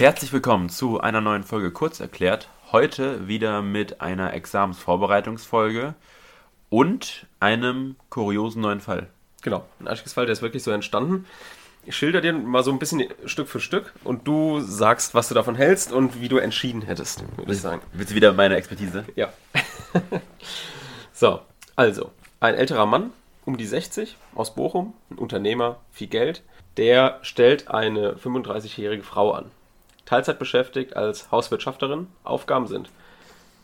Herzlich willkommen zu einer neuen Folge Kurz erklärt. Heute wieder mit einer Examensvorbereitungsfolge und einem kuriosen neuen Fall. Genau, ein Einstiegsfall, der ist wirklich so entstanden. Ich schilder dir mal so ein bisschen Stück für Stück und du sagst, was du davon hältst und wie du entschieden hättest, würde ich sagen. Willst du wieder meine Expertise? Ja. so, also, ein älterer Mann, um die 60, aus Bochum, ein Unternehmer, viel Geld, der stellt eine 35-jährige Frau an. Teilzeit beschäftigt als Hauswirtschafterin. Aufgaben sind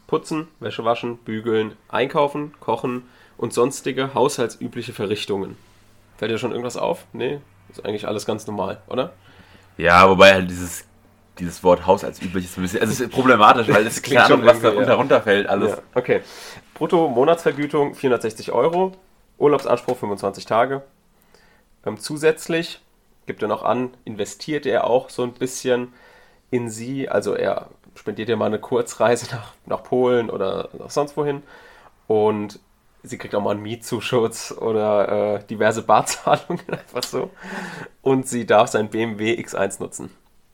putzen, Wäsche waschen, bügeln, einkaufen, kochen und sonstige haushaltsübliche Verrichtungen. Fällt dir schon irgendwas auf? Nee, ist eigentlich alles ganz normal, oder? Ja, wobei halt dieses, dieses Wort haushaltsüblich ist ein bisschen, also ist problematisch, weil es klingt schon, was da ja. runterfällt, alles. Ja, okay. Brutto Monatsvergütung 460 Euro, Urlaubsanspruch 25 Tage. Ähm, zusätzlich gibt er noch an, investiert er auch so ein bisschen in sie. Also er spendiert ihr mal eine Kurzreise nach, nach Polen oder nach sonst wohin. Und sie kriegt auch mal einen Mietzuschuss oder äh, diverse Barzahlungen, einfach so. Und sie darf sein BMW X1 nutzen.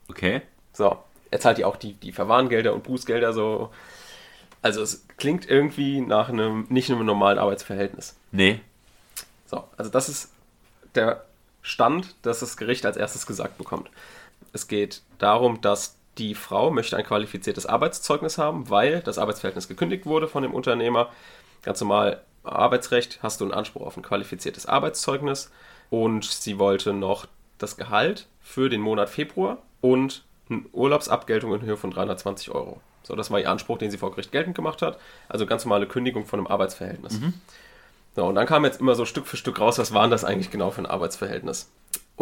Okay. So, er zahlt ja auch die, die Verwarngelder und Bußgelder so. Also es klingt irgendwie nach einem, nicht einem normalen Arbeitsverhältnis. Nee. So, also das ist der Stand, dass das Gericht als erstes gesagt bekommt. Es geht darum, dass die Frau möchte ein qualifiziertes Arbeitszeugnis haben, weil das Arbeitsverhältnis gekündigt wurde von dem Unternehmer. Ganz normal Arbeitsrecht hast du einen Anspruch auf ein qualifiziertes Arbeitszeugnis und sie wollte noch das Gehalt für den Monat Februar und eine Urlaubsabgeltung in Höhe von 320 Euro. So, das war ihr Anspruch, den sie vor Gericht geltend gemacht hat. Also ganz normale Kündigung von einem Arbeitsverhältnis. So, und dann kam jetzt immer so Stück für Stück raus, was war denn das eigentlich genau für ein Arbeitsverhältnis?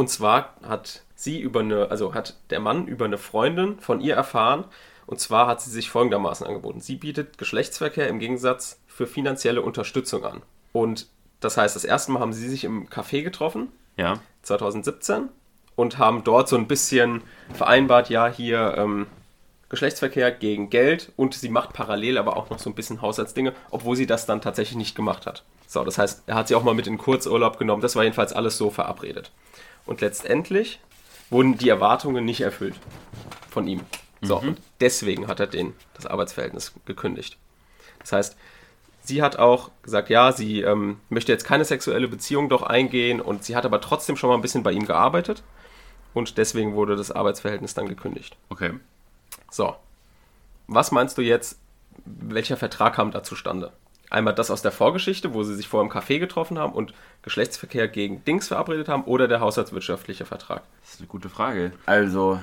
Und zwar hat sie über eine, also hat der Mann über eine Freundin von ihr erfahren, und zwar hat sie sich folgendermaßen angeboten. Sie bietet Geschlechtsverkehr im Gegensatz für finanzielle Unterstützung an. Und das heißt, das erste Mal haben sie sich im Café getroffen, Ja. 2017, und haben dort so ein bisschen vereinbart, ja, hier ähm, Geschlechtsverkehr gegen Geld und sie macht parallel aber auch noch so ein bisschen Haushaltsdinge, obwohl sie das dann tatsächlich nicht gemacht hat. So, das heißt, er hat sie auch mal mit in Kurzurlaub genommen. Das war jedenfalls alles so verabredet. Und letztendlich wurden die Erwartungen nicht erfüllt von ihm. So, und deswegen hat er den, das Arbeitsverhältnis gekündigt. Das heißt, sie hat auch gesagt, ja, sie ähm, möchte jetzt keine sexuelle Beziehung doch eingehen und sie hat aber trotzdem schon mal ein bisschen bei ihm gearbeitet und deswegen wurde das Arbeitsverhältnis dann gekündigt. Okay. So, was meinst du jetzt, welcher Vertrag kam da zustande? Einmal das aus der Vorgeschichte, wo sie sich vor im Café getroffen haben und Geschlechtsverkehr gegen Dings verabredet haben, oder der haushaltswirtschaftliche Vertrag? Das ist eine gute Frage. Also,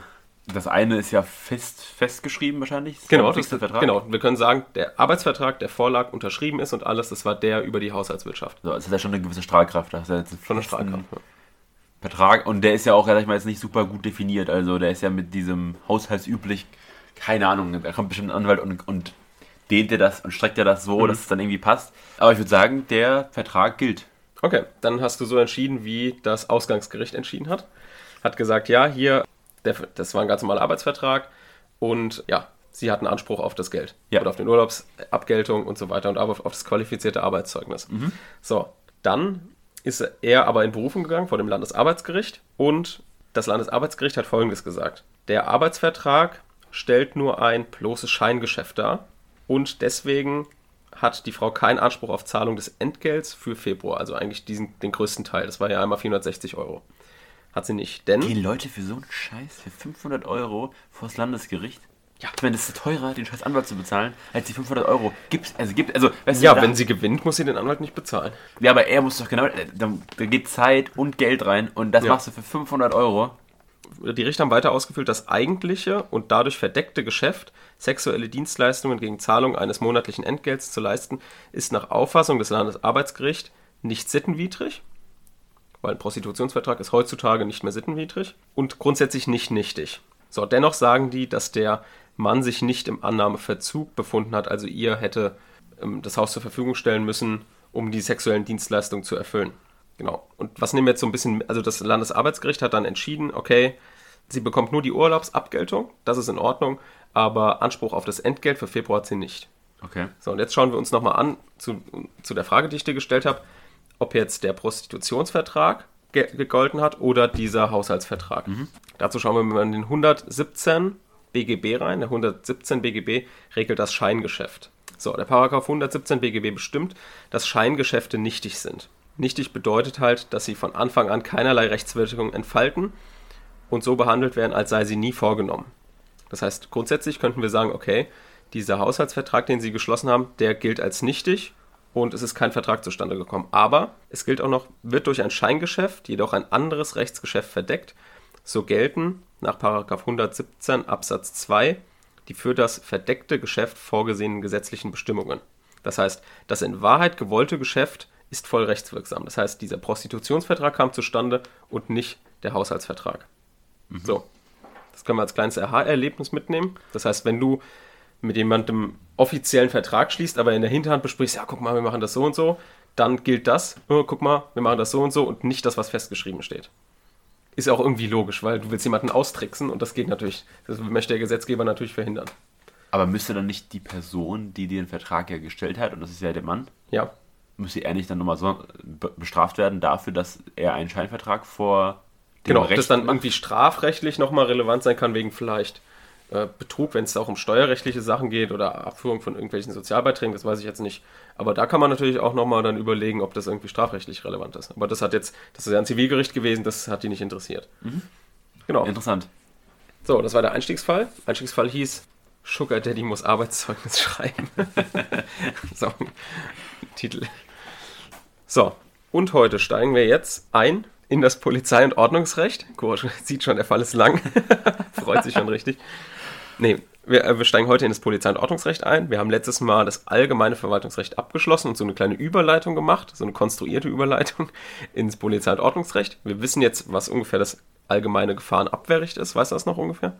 das eine ist ja fest festgeschrieben wahrscheinlich. Das ist Genau, das, Vertrag. genau. Wir können sagen, der Arbeitsvertrag, der vorlag, unterschrieben ist und alles, das war der über die Haushaltswirtschaft. So, es hat ja schon eine gewisse Strahlkraft. Das ist ja jetzt ein Von der festen Strahlkraft. ja. Vertrag und der ist ja auch, sag ich mal, jetzt nicht super gut definiert. Also der ist ja mit diesem haushaltsüblich, keine Ahnung, da kommt bestimmt ein Anwalt und, und dehnt er das und streckt er das so, Mhm. dass es dann irgendwie passt. Aber ich würde sagen, der Vertrag gilt. Okay, dann hast du so entschieden, wie das Ausgangsgericht entschieden hat. Hat gesagt, ja, hier, der, das war ein ganz normaler Arbeitsvertrag und ja, sie hatten Anspruch auf das Geld. Ja. Oder auf den Urlaubsabgeltung und so weiter und aber auf das qualifizierte Arbeitszeugnis. So, dann ist er aber in Berufung gegangen vor dem Landesarbeitsgericht und das Landesarbeitsgericht hat Folgendes gesagt. Der Arbeitsvertrag stellt nur ein bloßes Scheingeschäft dar und deswegen hat die Frau keinen Anspruch auf Zahlung des Entgelts für Februar, also eigentlich diesen, den größten Teil. Das war ja einmal 460 Euro. Hat sie nicht, denn Gehen Leute für so einen Scheiß, für 500 Euro vors Landesgericht? Ja. Ich meine, das ist teurer, den scheiß Anwalt zu bezahlen, als die 500 Euro. Gibt's, also gibt, also, weißt ja, da- wenn sie gewinnt, muss sie den Anwalt nicht bezahlen. Ja, aber er muss doch genau, da, da geht Zeit und Geld rein und das Ja. machst du für 500 Euro. Die Richter haben weiter ausgefüllt, das eigentliche und dadurch verdeckte Geschäft, sexuelle Dienstleistungen gegen Zahlung eines monatlichen Entgelts zu leisten, ist nach Auffassung des Landesarbeitsgerichts nicht sittenwidrig, weil ein Prostitutionsvertrag ist heutzutage nicht mehr sittenwidrig und grundsätzlich nicht nichtig. So, dennoch sagen die, dass der Mann sich nicht im Annahmeverzug befunden hat, also ihr hätte ähm, das Haus zur Verfügung stellen müssen, um die sexuellen Dienstleistungen zu erfüllen. Genau. Und was nehmen wir jetzt so ein bisschen, also das Landesarbeitsgericht hat dann entschieden, okay, sie bekommt nur die Urlaubsabgeltung, das ist in Ordnung, aber Anspruch auf das Entgelt für Februar hat sie nicht. Okay. So, und jetzt schauen wir uns nochmal an zu, zu der Frage, die ich dir gestellt habe, ob jetzt der Prostitutionsvertrag ge gegolten hat oder dieser Haushaltsvertrag. Dazu schauen wir mal in den 117 BGB rein. Der 117 BGB regelt das Scheingeschäft. So, der Paragraph 117 BGB bestimmt, dass Scheingeschäfte nichtig sind. Nichtig bedeutet halt, dass sie von Anfang an keinerlei Rechtswirkung entfalten und so behandelt werden, als sei sie nie vorgenommen. Das heißt, grundsätzlich könnten wir sagen, okay, dieser Haushaltsvertrag, den Sie geschlossen haben, der gilt als nichtig und es ist kein Vertrag zustande gekommen. Aber es gilt auch noch, wird durch ein Scheingeschäft jedoch ein anderes Rechtsgeschäft verdeckt, so gelten nach 117 Absatz 2 die für das verdeckte Geschäft vorgesehenen gesetzlichen Bestimmungen. Das heißt, das in Wahrheit gewollte Geschäft ist voll rechtswirksam. Das heißt, dieser Prostitutionsvertrag kam zustande und nicht der Haushaltsvertrag. Mhm. So, das können wir als kleines Aha-Erlebnis mitnehmen. Das heißt, wenn du mit jemandem offiziellen Vertrag schließt, aber in der Hinterhand besprichst, ja, guck mal, wir machen das so und so, dann gilt das, oh, guck mal, wir machen das so und so und nicht das, was festgeschrieben steht. Ist auch irgendwie logisch, weil du willst jemanden austricksen und das geht natürlich, das möchte der Gesetzgeber natürlich verhindern. Aber müsste dann nicht die Person, die den Vertrag ja gestellt hat, und das ist ja der Mann, ja. Müsste er nicht dann nochmal so bestraft werden dafür, dass er einen Scheinvertrag vor dem Genau, Recht das dann macht? irgendwie strafrechtlich nochmal relevant sein kann, wegen vielleicht äh, Betrug, wenn es auch um steuerrechtliche Sachen geht oder Abführung von irgendwelchen Sozialbeiträgen, das weiß ich jetzt nicht. Aber da kann man natürlich auch nochmal dann überlegen, ob das irgendwie strafrechtlich relevant ist. Aber das hat jetzt, das ist ja ein Zivilgericht gewesen, das hat die nicht interessiert. Mhm. Genau. Interessant. So, das war der Einstiegsfall. Einstiegsfall hieß, Sugar Daddy muss Arbeitszeugnis schreiben. so, Titel. So, und heute steigen wir jetzt ein in das Polizei- und Ordnungsrecht. Gut, sieht schon, der Fall ist lang. Freut sich schon richtig. Nee, wir, äh, wir, steigen heute in das Polizei- und Ordnungsrecht ein. Wir haben letztes Mal das allgemeine Verwaltungsrecht abgeschlossen und so eine kleine Überleitung gemacht, so eine konstruierte Überleitung ins Polizei- und Ordnungsrecht. Wir wissen jetzt, was ungefähr das allgemeine Gefahrenabwehrrecht ist. Weißt du das noch ungefähr?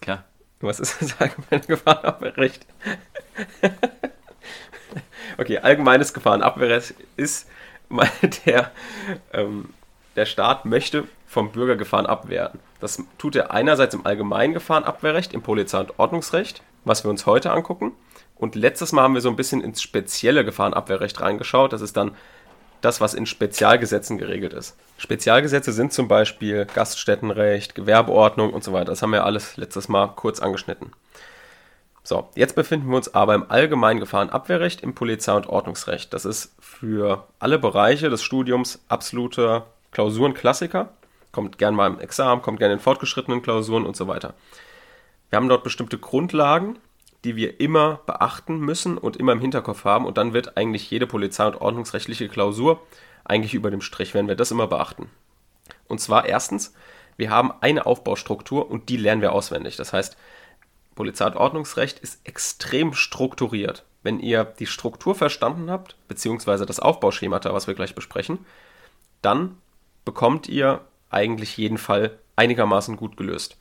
Klar. Was ist das allgemeine Gefahrenabwehrrecht? Okay, allgemeines Gefahrenabwehrrecht ist der, ähm, der Staat möchte vom Bürger Gefahren abwehren. Das tut er einerseits im allgemeinen Gefahrenabwehrrecht, im Polizei- und Ordnungsrecht, was wir uns heute angucken. Und letztes Mal haben wir so ein bisschen ins spezielle Gefahrenabwehrrecht reingeschaut. Das ist dann das, was in Spezialgesetzen geregelt ist. Spezialgesetze sind zum Beispiel Gaststättenrecht, Gewerbeordnung und so weiter. Das haben wir alles letztes Mal kurz angeschnitten. So, jetzt befinden wir uns aber im allgemeinen Gefahrenabwehrrecht, im Polizei- und Ordnungsrecht. Das ist für alle Bereiche des Studiums absoluter Klausurenklassiker. Kommt gern mal im Examen, kommt gern in fortgeschrittenen Klausuren und so weiter. Wir haben dort bestimmte Grundlagen, die wir immer beachten müssen und immer im Hinterkopf haben. Und dann wird eigentlich jede polizei- und ordnungsrechtliche Klausur eigentlich über dem Strich, wenn wir das immer beachten. Und zwar erstens, wir haben eine Aufbaustruktur und die lernen wir auswendig. Das heißt, Polizei- und Ordnungsrecht ist extrem strukturiert. Wenn ihr die Struktur verstanden habt, beziehungsweise das Aufbauschemata, was wir gleich besprechen, dann bekommt ihr eigentlich jeden Fall einigermaßen gut gelöst.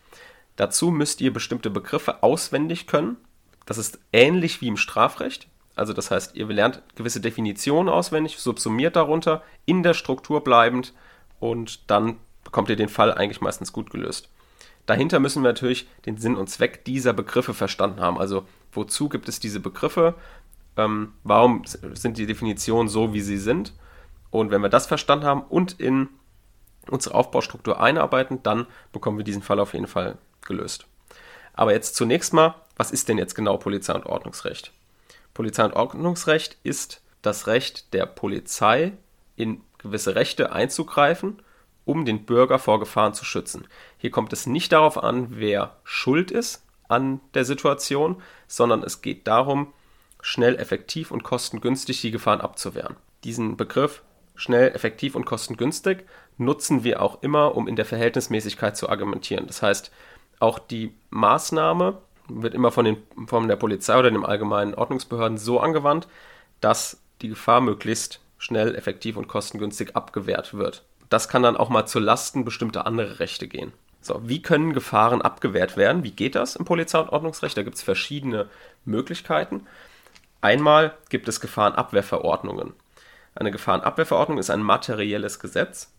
Dazu müsst ihr bestimmte Begriffe auswendig können. Das ist ähnlich wie im Strafrecht. Also das heißt, ihr lernt gewisse Definitionen auswendig, subsumiert darunter, in der Struktur bleibend und dann bekommt ihr den Fall eigentlich meistens gut gelöst. Dahinter müssen wir natürlich den Sinn und Zweck dieser Begriffe verstanden haben. Also wozu gibt es diese Begriffe? Ähm, warum sind die Definitionen so, wie sie sind? Und wenn wir das verstanden haben und in unsere Aufbaustruktur einarbeiten, dann bekommen wir diesen Fall auf jeden Fall gelöst. Aber jetzt zunächst mal, was ist denn jetzt genau Polizei- und Ordnungsrecht? Polizei- und Ordnungsrecht ist das Recht der Polizei, in gewisse Rechte einzugreifen, um den Bürger vor Gefahren zu schützen. Hier kommt es nicht darauf an, wer schuld ist an der Situation, sondern es geht darum, schnell, effektiv und kostengünstig die Gefahren abzuwehren. Diesen Begriff schnell, effektiv und kostengünstig nutzen wir auch immer, um in der Verhältnismäßigkeit zu argumentieren. Das heißt, auch die Maßnahme wird immer von, den, von der Polizei oder den allgemeinen Ordnungsbehörden so angewandt, dass die Gefahr möglichst schnell, effektiv und kostengünstig abgewehrt wird. Das kann dann auch mal zu Lasten bestimmter andere Rechte gehen. So, wie können Gefahren abgewehrt werden? Wie geht das im Polizei- und Ordnungsrecht? Da gibt es verschiedene Möglichkeiten. Einmal gibt es Gefahrenabwehrverordnungen. Eine Gefahrenabwehrverordnung ist ein materielles Gesetz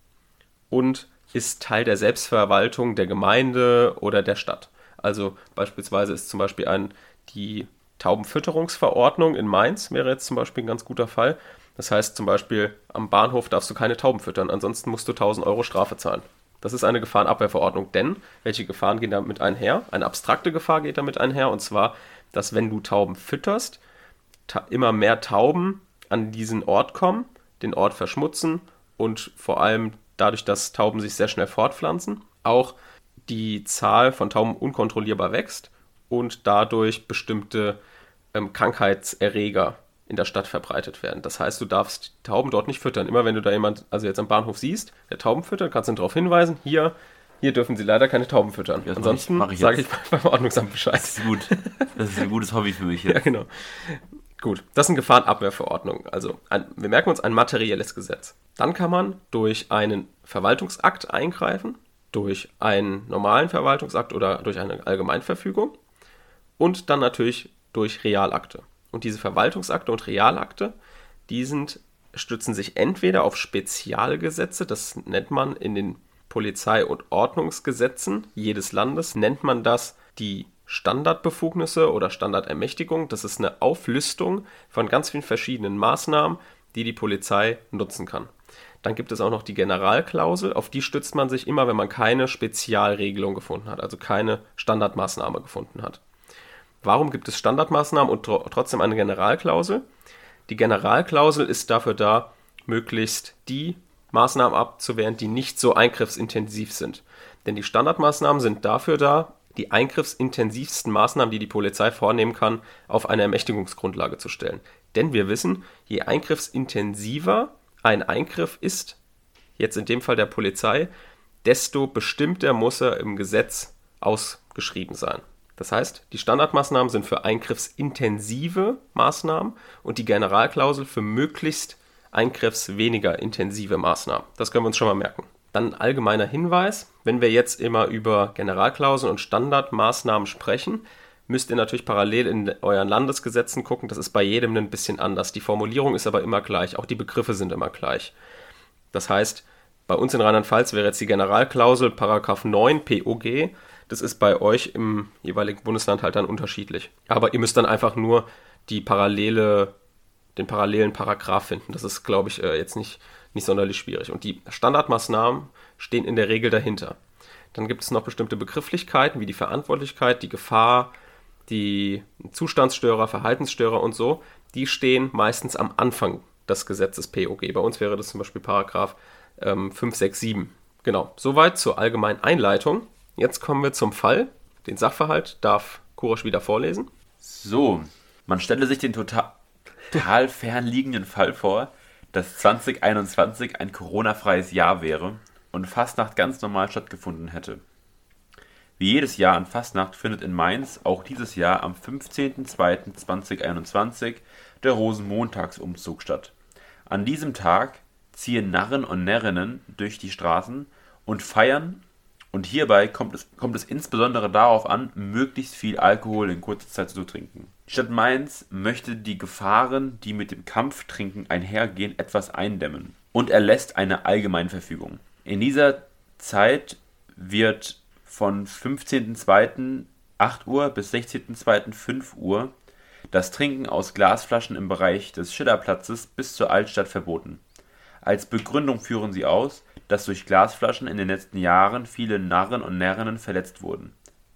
und ist Teil der Selbstverwaltung der Gemeinde oder der Stadt. Also beispielsweise ist zum Beispiel ein, die Taubenfütterungsverordnung in Mainz wäre jetzt zum Beispiel ein ganz guter Fall. Das heißt zum Beispiel am Bahnhof darfst du keine Tauben füttern, ansonsten musst du 1000 Euro Strafe zahlen. Das ist eine Gefahrenabwehrverordnung, denn welche Gefahren gehen damit einher? Eine abstrakte Gefahr geht damit einher, und zwar, dass wenn du Tauben fütterst, ta immer mehr Tauben an diesen Ort kommen, den Ort verschmutzen und vor allem dadurch, dass Tauben sich sehr schnell fortpflanzen, auch die Zahl von Tauben unkontrollierbar wächst und dadurch bestimmte ähm, Krankheitserreger in der Stadt verbreitet werden. Das heißt, du darfst Tauben dort nicht füttern. Immer wenn du da jemand, also jetzt am Bahnhof siehst, der Tauben füttert, kannst du ihn darauf hinweisen, hier, hier dürfen sie leider keine Tauben füttern. Ja, Ansonsten sage ich beim Ordnungsamt Bescheid. Das ist gut. Das ist ein gutes Hobby für mich Ja, jetzt. genau. Gut, das sind Gefahrenabwehrverordnungen. Also ein, wir merken uns ein materielles Gesetz. Dann kann man durch einen Verwaltungsakt eingreifen, durch einen normalen Verwaltungsakt oder durch eine Allgemeinverfügung und dann natürlich durch Realakte. Und diese Verwaltungsakte und Realakte, die sind, stützen sich entweder auf Spezialgesetze, das nennt man in den Polizei- und Ordnungsgesetzen jedes Landes, nennt man das die Standardbefugnisse oder Standardermächtigung. Das ist eine Auflistung von ganz vielen verschiedenen Maßnahmen, die die Polizei nutzen kann. Dann gibt es auch noch die Generalklausel, auf die stützt man sich immer, wenn man keine Spezialregelung gefunden hat, also keine Standardmaßnahme gefunden hat. Warum gibt es Standardmaßnahmen und tro trotzdem eine Generalklausel? Die Generalklausel ist dafür da, möglichst die Maßnahmen abzuwehren, die nicht so eingriffsintensiv sind. Denn die Standardmaßnahmen sind dafür da, die eingriffsintensivsten Maßnahmen, die die Polizei vornehmen kann, auf eine Ermächtigungsgrundlage zu stellen. Denn wir wissen, je eingriffsintensiver ein Eingriff ist, jetzt in dem Fall der Polizei, desto bestimmter muss er im Gesetz ausgeschrieben sein. Das heißt, die Standardmaßnahmen sind für eingriffsintensive Maßnahmen und die Generalklausel für möglichst eingriffsweniger intensive Maßnahmen. Das können wir uns schon mal merken. Dann ein allgemeiner Hinweis, wenn wir jetzt immer über Generalklauseln und Standardmaßnahmen sprechen, müsst ihr natürlich parallel in euren Landesgesetzen gucken. Das ist bei jedem ein bisschen anders. Die Formulierung ist aber immer gleich. Auch die Begriffe sind immer gleich. Das heißt, bei uns in Rheinland-Pfalz wäre jetzt die Generalklausel Paragraph 9 POG. Das ist bei euch im jeweiligen Bundesland halt dann unterschiedlich. Aber ihr müsst dann einfach nur die parallele, den parallelen Paragraph finden. Das ist, glaube ich, äh, jetzt nicht, nicht sonderlich schwierig. Und die Standardmaßnahmen stehen in der Regel dahinter. Dann gibt es noch bestimmte Begrifflichkeiten wie die Verantwortlichkeit, die Gefahr, die Zustandsstörer, Verhaltensstörer und so. Die stehen meistens am Anfang des Gesetzes POG. Bei uns wäre das zum Beispiel Paragraph ähm, 567. Genau, soweit zur allgemeinen Einleitung. Jetzt kommen wir zum Fall. Den Sachverhalt darf Kurosch wieder vorlesen. So, man stelle sich den total, total fernliegenden Fall vor, dass 2021 ein Corona-freies Jahr wäre und Fastnacht ganz normal stattgefunden hätte. Wie jedes Jahr an Fastnacht findet in Mainz auch dieses Jahr am 15.02.2021 der Rosenmontagsumzug statt. An diesem Tag ziehen Narren und Närrinnen durch die Straßen und feiern und hierbei kommt es, kommt es insbesondere darauf an, möglichst viel Alkohol in kurzer Zeit zu trinken. Die Stadt Mainz möchte die Gefahren, die mit dem Kampftrinken einhergehen, etwas eindämmen und erlässt eine Allgemeinverfügung. In dieser Zeit wird von 15.02. 8 Uhr bis 16.02. 5 Uhr das Trinken aus Glasflaschen im Bereich des Schillerplatzes bis zur Altstadt verboten. Als Begründung führen sie aus, dass durch Glasflaschen in den letzten Jahren viele Narren und Närrinnen verletzt wurden.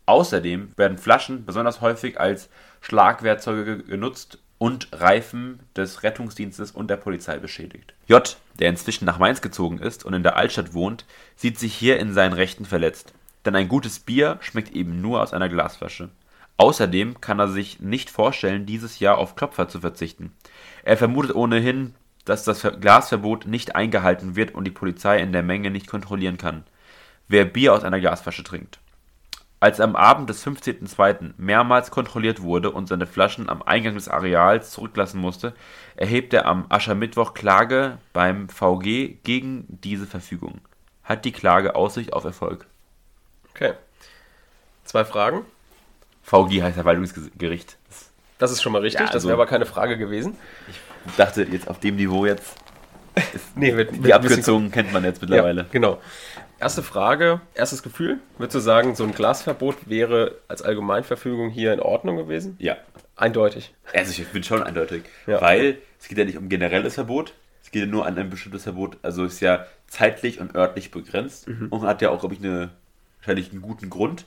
Außerdem werden Flaschen besonders häufig als Schlagwerkzeuge genutzt und Reifen des Rettungsdienstes und der Polizei beschädigt. J, der inzwischen nach Mainz gezogen ist und in der Altstadt wohnt, sieht sich hier in seinen Rechten verletzt. Denn ein gutes Bier schmeckt eben nur aus einer Glasflasche. Außerdem kann er sich nicht vorstellen, dieses Jahr auf Klopfer zu verzichten. Er vermutet ohnehin, dass das Ver- Glasverbot nicht eingehalten wird und die Polizei in der Menge nicht kontrollieren kann, wer Bier aus einer Glasflasche trinkt. Als am Abend des 15.02. mehrmals kontrolliert wurde und seine Flaschen am Eingang des Areals zurücklassen musste, erhebt er am Aschermittwoch Klage beim VG gegen diese Verfügung. Hat die Klage Aussicht auf Erfolg? Okay. Zwei Fragen. VG heißt Verwaltungsgericht. Das- Das ist schon mal richtig. Ja, das also- wäre aber keine Frage gewesen. Ich dachte jetzt auf dem Niveau jetzt, Nee, wird, die Abkürzung kennt man jetzt mittlerweile. Ja, genau. Erste Frage, erstes Gefühl. Würdest du sagen, so ein Glasverbot wäre als Allgemeinverfügung hier in Ordnung gewesen? Ja. Eindeutig. Also ich bin schon eindeutig. Ja. Weil es geht ja nicht um generelles Verbot, Es geht ja nur an ein bestimmtes Verbot, also ist ja zeitlich und örtlich begrenzt Mhm. und hat ja auch, glaube ich, eine, wahrscheinlich einen guten Grund.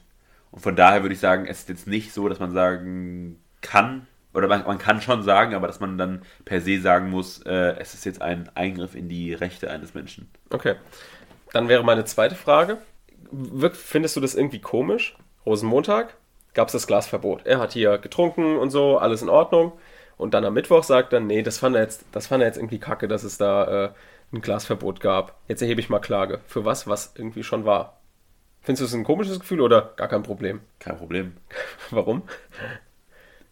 Und von daher würde ich sagen, es ist jetzt nicht so, dass man sagen kann, oder man, man kann schon sagen, aber dass man dann per se sagen muss, äh, es ist jetzt ein Eingriff in die Rechte eines Menschen. Okay. Dann wäre meine zweite Frage. Wirk- Findest du das irgendwie komisch? Rosenmontag gab es das Glasverbot. Er hat hier getrunken und so, alles in Ordnung. Und dann am Mittwoch sagt er, nee, das fand er jetzt, das fand er jetzt irgendwie kacke, dass es da äh, ein Glasverbot gab. Jetzt erhebe ich mal Klage. Für was, was irgendwie schon war. Findest du es ein komisches Gefühl oder gar kein Problem? Kein Problem. Warum?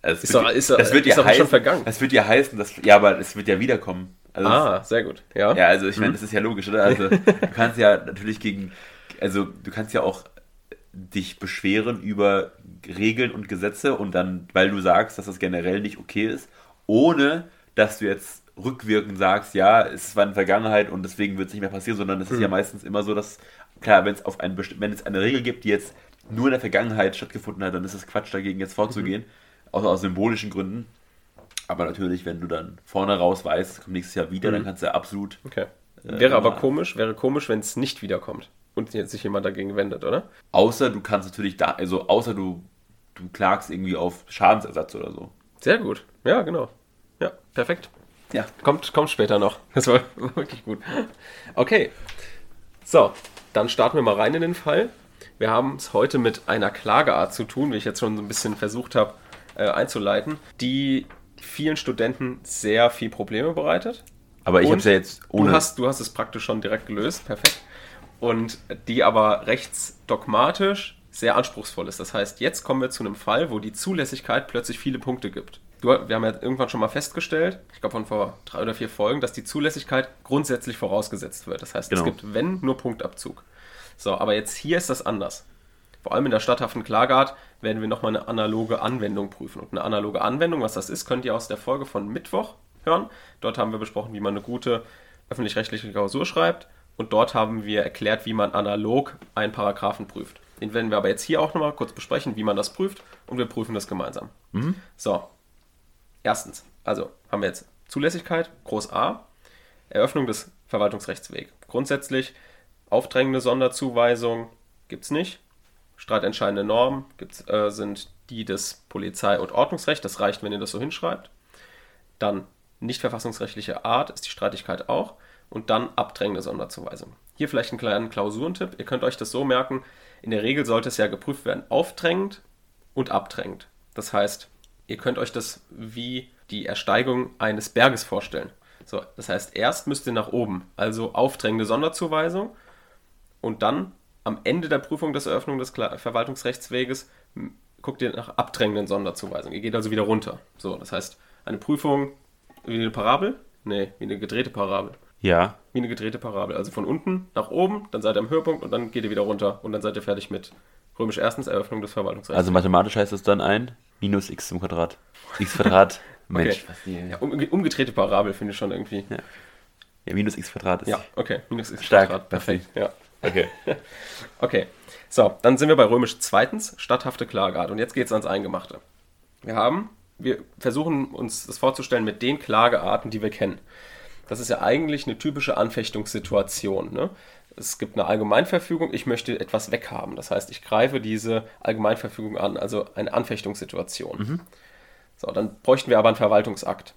Also es Ist wird- doch- ist das wird ist ja doch schon heißen, vergangen. Das wird ja heißen, dass, ja, aber es wird ja wiederkommen. Also Ah, sehr gut. Ja. Ja, also ich meine, das ist ja logisch, oder? Also du kannst ja natürlich gegen, also du kannst ja auch dich beschweren über Regeln und Gesetze und dann, weil du sagst, dass das generell nicht okay ist, ohne dass du jetzt rückwirkend sagst, ja, es war in der Vergangenheit und deswegen wird es nicht mehr passieren, sondern es ist ja meistens immer so, dass, klar, wenn es auf ein besti- wenn es eine Regel gibt, die jetzt nur in der Vergangenheit stattgefunden hat, dann ist es Quatsch, dagegen jetzt vorzugehen, außer aus symbolischen Gründen. Aber natürlich, wenn du dann vorne raus weißt, es kommt nächstes Jahr wieder, dann kannst du ja absolut Okay. Äh, Wäre aber komisch, wäre komisch, wenn es nicht wiederkommt und jetzt sich jemand dagegen wendet, oder? Außer du kannst natürlich da, also außer du, du klagst irgendwie auf Schadensersatz oder so. Sehr gut. Ja, genau. Ja, perfekt. Ja. Kommt, kommt später noch. Das war wirklich gut. Okay. So, dann starten wir mal rein in den Fall. Wir haben es heute mit einer Klageart zu tun, wie ich jetzt schon so ein bisschen versucht habe äh, einzuleiten, die vielen Studenten sehr viel Probleme bereitet. Aber ich habe es ja jetzt ohne. Du hast, du hast es praktisch schon direkt gelöst, perfekt. Und die aber rechtsdogmatisch sehr anspruchsvoll ist. Das heißt, jetzt kommen wir zu einem Fall, wo die Zulässigkeit plötzlich viele Punkte gibt. Du, wir haben ja irgendwann schon mal festgestellt, ich glaube von vor drei oder vier Folgen, dass die Zulässigkeit grundsätzlich vorausgesetzt wird. Das heißt, Genau. es gibt, wenn, nur Punktabzug. So, aber jetzt hier ist das anders. Vor allem in der statthaften Klageart werden wir nochmal eine analoge Anwendung prüfen. Und eine analoge Anwendung, was das ist, könnt ihr aus der Folge von Mittwoch hören. Dort haben wir besprochen, wie man eine gute öffentlich-rechtliche Klausur schreibt. Und dort haben wir erklärt, wie man analog einen Paragraphen prüft. Den werden wir aber jetzt hier auch nochmal kurz besprechen, wie man das prüft. Und wir prüfen das gemeinsam. So, erstens, also haben wir jetzt Zulässigkeit, Groß A, Eröffnung des Verwaltungsrechtswegs. Grundsätzlich aufdrängende Sonderzuweisung gibt es nicht. Streitentscheidende Normen äh, sind die des Polizei- und Ordnungsrecht. Das reicht, wenn ihr das so hinschreibt. Dann nicht verfassungsrechtliche Art ist die Streitigkeit auch. Und dann abdrängende Sonderzuweisung. Hier vielleicht einen kleinen Klausurentipp. Ihr könnt euch das so merken, in der Regel sollte es ja geprüft werden, aufdrängend und abdrängend. Das heißt, ihr könnt euch das wie die Ersteigung eines Berges vorstellen. So, das heißt, erst müsst ihr nach oben, also aufdrängende Sonderzuweisung und dann am Ende der Prüfung des Eröffnung des Verwaltungsrechtsweges guckt ihr nach abdrängenden Sonderzuweisungen. Ihr geht also wieder runter. So, das heißt, eine Prüfung wie eine Parabel? Nee, wie eine gedrehte Parabel. ja, Wie eine gedrehte Parabel. Also von unten nach oben, dann seid ihr am Höhepunkt und dann geht ihr wieder runter und dann seid ihr fertig mit römisch erstens Eröffnung des Verwaltungsrechts. also mathematisch heißt es dann ein minus x zum Quadrat. x Quadrat, Mensch, Okay. was die, ja, um, umgedrehte Parabel finde ich schon irgendwie. Ja. ja, minus x Quadrat ist. Ja, okay. Minus x Stark, Quadrat. perfekt. Ja. Okay. Okay. So, dann sind wir bei römisch zweitens, statthafte Klageart. Und jetzt geht es ans Eingemachte. Wir haben, wir versuchen uns das vorzustellen mit den Klagearten, die wir kennen. Das ist ja eigentlich eine typische Anfechtungssituation. Ne? Es gibt eine Allgemeinverfügung, ich möchte etwas weghaben. Das heißt, ich greife diese Allgemeinverfügung an, also eine Anfechtungssituation. So, dann bräuchten wir aber einen Verwaltungsakt.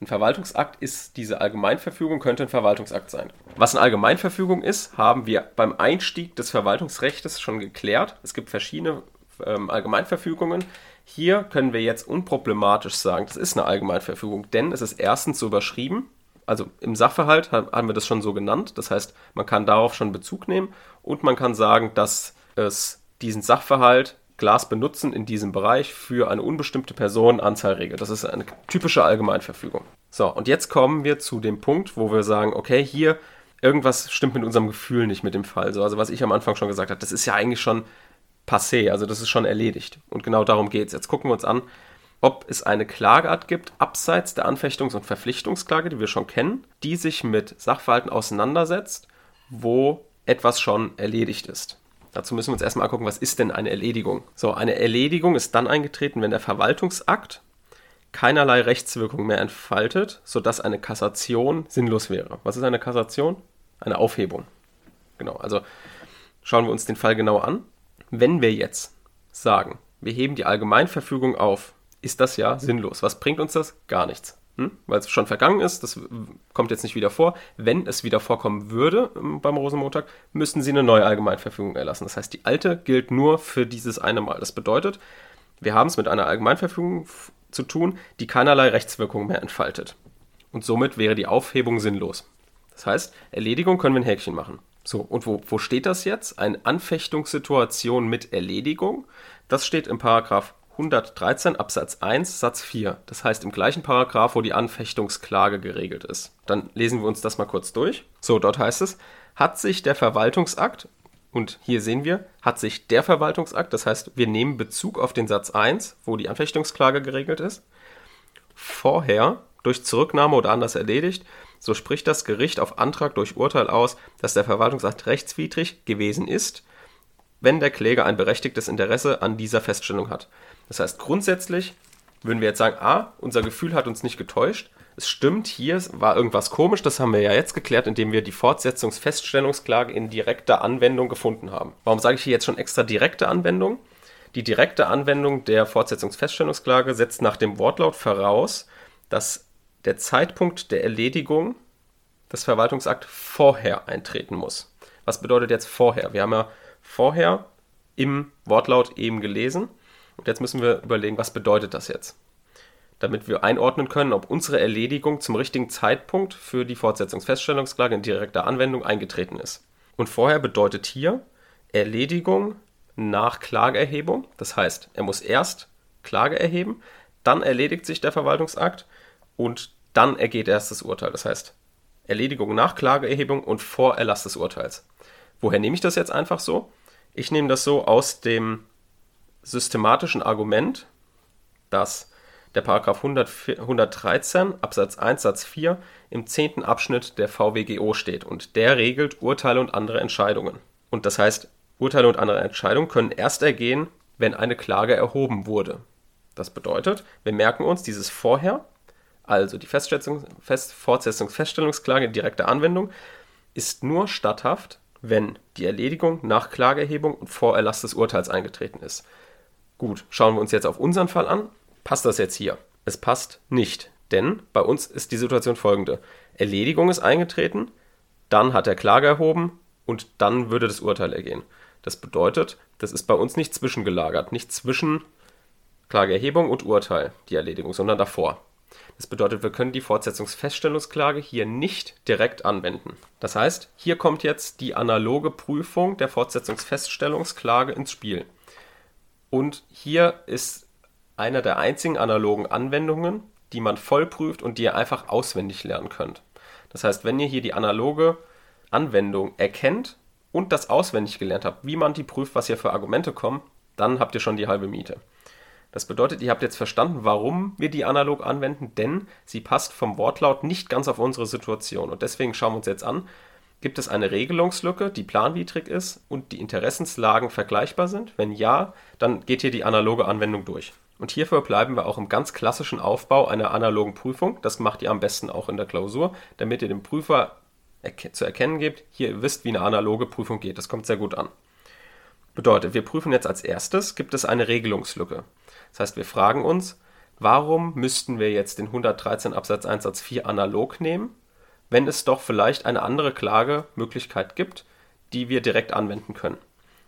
Ein Verwaltungsakt ist diese Allgemeinverfügung, könnte ein Verwaltungsakt sein. Was eine Allgemeinverfügung ist, haben wir beim Einstieg des Verwaltungsrechts schon geklärt. Es gibt verschiedene ähm, Allgemeinverfügungen. Hier können wir jetzt unproblematisch sagen, das ist eine Allgemeinverfügung, denn es ist erstens so überschrieben. Also im Sachverhalt ha- haben wir das schon so genannt. Das heißt, man kann darauf schon Bezug nehmen und man kann sagen, dass es diesen Sachverhalt Glas benutzen in diesem Bereich für eine unbestimmte Person Anzahl regelt. Das ist eine typische Allgemeinverfügung. So, und jetzt kommen wir zu dem Punkt, wo wir sagen, okay, hier irgendwas stimmt mit unserem Gefühl nicht mit dem Fall. So, also was ich am Anfang schon gesagt habe, das ist ja eigentlich schon passé, also das ist schon erledigt. Und genau darum geht es. Jetzt gucken wir uns an, ob es eine Klageart gibt, abseits der Anfechtungs- und Verpflichtungsklage, die wir schon kennen, die sich mit Sachverhalten auseinandersetzt, wo etwas schon erledigt ist. Dazu müssen wir uns erstmal angucken, was ist denn eine Erledigung? So, eine Erledigung ist dann eingetreten, wenn der Verwaltungsakt keinerlei Rechtswirkung mehr entfaltet, sodass eine Kassation sinnlos wäre. Was ist eine Kassation? Eine Aufhebung. Genau, also schauen wir uns den Fall genau an. Wenn wir jetzt sagen, wir heben die Allgemeinverfügung auf, ist das ja sinnlos. Was bringt uns das? Gar nichts. Hm? Weil es schon vergangen ist, das kommt jetzt nicht wieder vor. Wenn es wieder vorkommen würde ähm, beim Rosenmontag, müssten sie eine neue Allgemeinverfügung erlassen. Das heißt, die alte gilt nur für dieses eine Mal. Das bedeutet, wir haben es mit einer Allgemeinverfügung zu tun, die keinerlei Rechtswirkung mehr entfaltet. Und somit wäre die Aufhebung sinnlos. Das heißt, Erledigung können wir ein Häkchen machen. So, und wo, wo steht das jetzt? Eine Anfechtungssituation mit Erledigung. Das steht im Paragraph 113 Absatz 1 Satz 4. Das heißt im gleichen Paragraph, wo die Anfechtungsklage geregelt ist. Dann lesen wir uns das mal kurz durch. So, dort heißt es, hat sich der Verwaltungsakt, und hier sehen wir, hat sich der Verwaltungsakt, das heißt, wir nehmen Bezug auf den Satz 1, wo die Anfechtungsklage geregelt ist, vorher durch Zurücknahme oder anders erledigt, so spricht das Gericht auf Antrag durch Urteil aus, dass der Verwaltungsakt rechtswidrig gewesen ist, wenn der Kläger ein berechtigtes Interesse an dieser Feststellung hat. Das heißt, grundsätzlich würden wir jetzt sagen, ah, unser Gefühl hat uns nicht getäuscht. Es stimmt, hier war irgendwas komisch, das haben wir ja jetzt geklärt, indem wir die Fortsetzungsfeststellungsklage in direkter Anwendung gefunden haben. Warum sage ich hier jetzt schon extra direkte Anwendung? Die direkte Anwendung der Fortsetzungsfeststellungsklage setzt nach dem Wortlaut voraus, dass der Zeitpunkt der Erledigung des Verwaltungsakt vorher eintreten muss. Was bedeutet jetzt vorher? Wir haben ja vorher im Wortlaut eben gelesen. Und jetzt müssen wir überlegen, was bedeutet das jetzt? Damit wir einordnen können, ob unsere Erledigung zum richtigen Zeitpunkt für die Fortsetzungsfeststellungsklage in direkter Anwendung eingetreten ist. Und vorher bedeutet hier Erledigung nach Klageerhebung. Das heißt, er muss erst Klage erheben, dann erledigt sich der Verwaltungsakt und dann ergeht erst das Urteil. Das heißt, Erledigung nach Klageerhebung und vor Erlass des Urteils. Woher nehme ich das jetzt einfach so? Ich nehme das so aus dem systematischen Argument, dass der Paragraph 113 Absatz 1 Satz 4 im zehnten Abschnitt der VWGO steht und der regelt Urteile und andere Entscheidungen. Und das heißt, Urteile und andere Entscheidungen können erst ergehen, wenn eine Klage erhoben wurde. Das bedeutet, wir merken uns dieses vorher, also die Festsetzung, Fest, Fortsetzungs Feststellungsklage in direkter Anwendung, ist nur statthaft, wenn die Erledigung nach Klageerhebung und vor Erlass des Urteils eingetreten ist. Gut, schauen wir uns jetzt auf unseren Fall an. Passt das jetzt hier? Es passt nicht, denn bei uns ist die Situation folgende. Erledigung ist eingetreten, dann hat er Klage erhoben und dann würde das Urteil ergehen. Das bedeutet, das ist bei uns nicht zwischengelagert, nicht zwischen Klageerhebung und Urteil, die Erledigung, sondern davor. Das bedeutet, wir können die Fortsetzungsfeststellungsklage hier nicht direkt anwenden. Das heißt, hier kommt jetzt die analoge Prüfung der Fortsetzungsfeststellungsklage ins Spiel. Und hier ist einer der einzigen analogen Anwendungen, die man voll prüft und die ihr einfach auswendig lernen könnt. Das heißt, wenn ihr hier die analoge Anwendung erkennt und das auswendig gelernt habt, wie man die prüft, was hier für Argumente kommen, dann habt ihr schon die halbe Miete. Das bedeutet, ihr habt jetzt verstanden, warum wir die analog anwenden, denn sie passt vom Wortlaut nicht ganz auf unsere Situation. Und deswegen schauen wir uns jetzt an, Gibt es eine Regelungslücke, die planwidrig ist und die Interessenslagen vergleichbar sind? Wenn ja, dann geht hier die analoge Anwendung durch. Und hierfür bleiben wir auch im ganz klassischen Aufbau einer analogen Prüfung. Das macht ihr am besten auch in der Klausur, damit ihr dem Prüfer zu erkennen gebt, hier ihr wisst, wie eine analoge Prüfung geht. Das kommt sehr gut an. Bedeutet, wir prüfen jetzt als erstes, gibt es eine Regelungslücke. Das heißt, wir fragen uns, warum müssten wir jetzt den 113 Absatz 1 Satz 4 analog nehmen wenn es doch vielleicht eine andere Klagemöglichkeit gibt, die wir direkt anwenden können.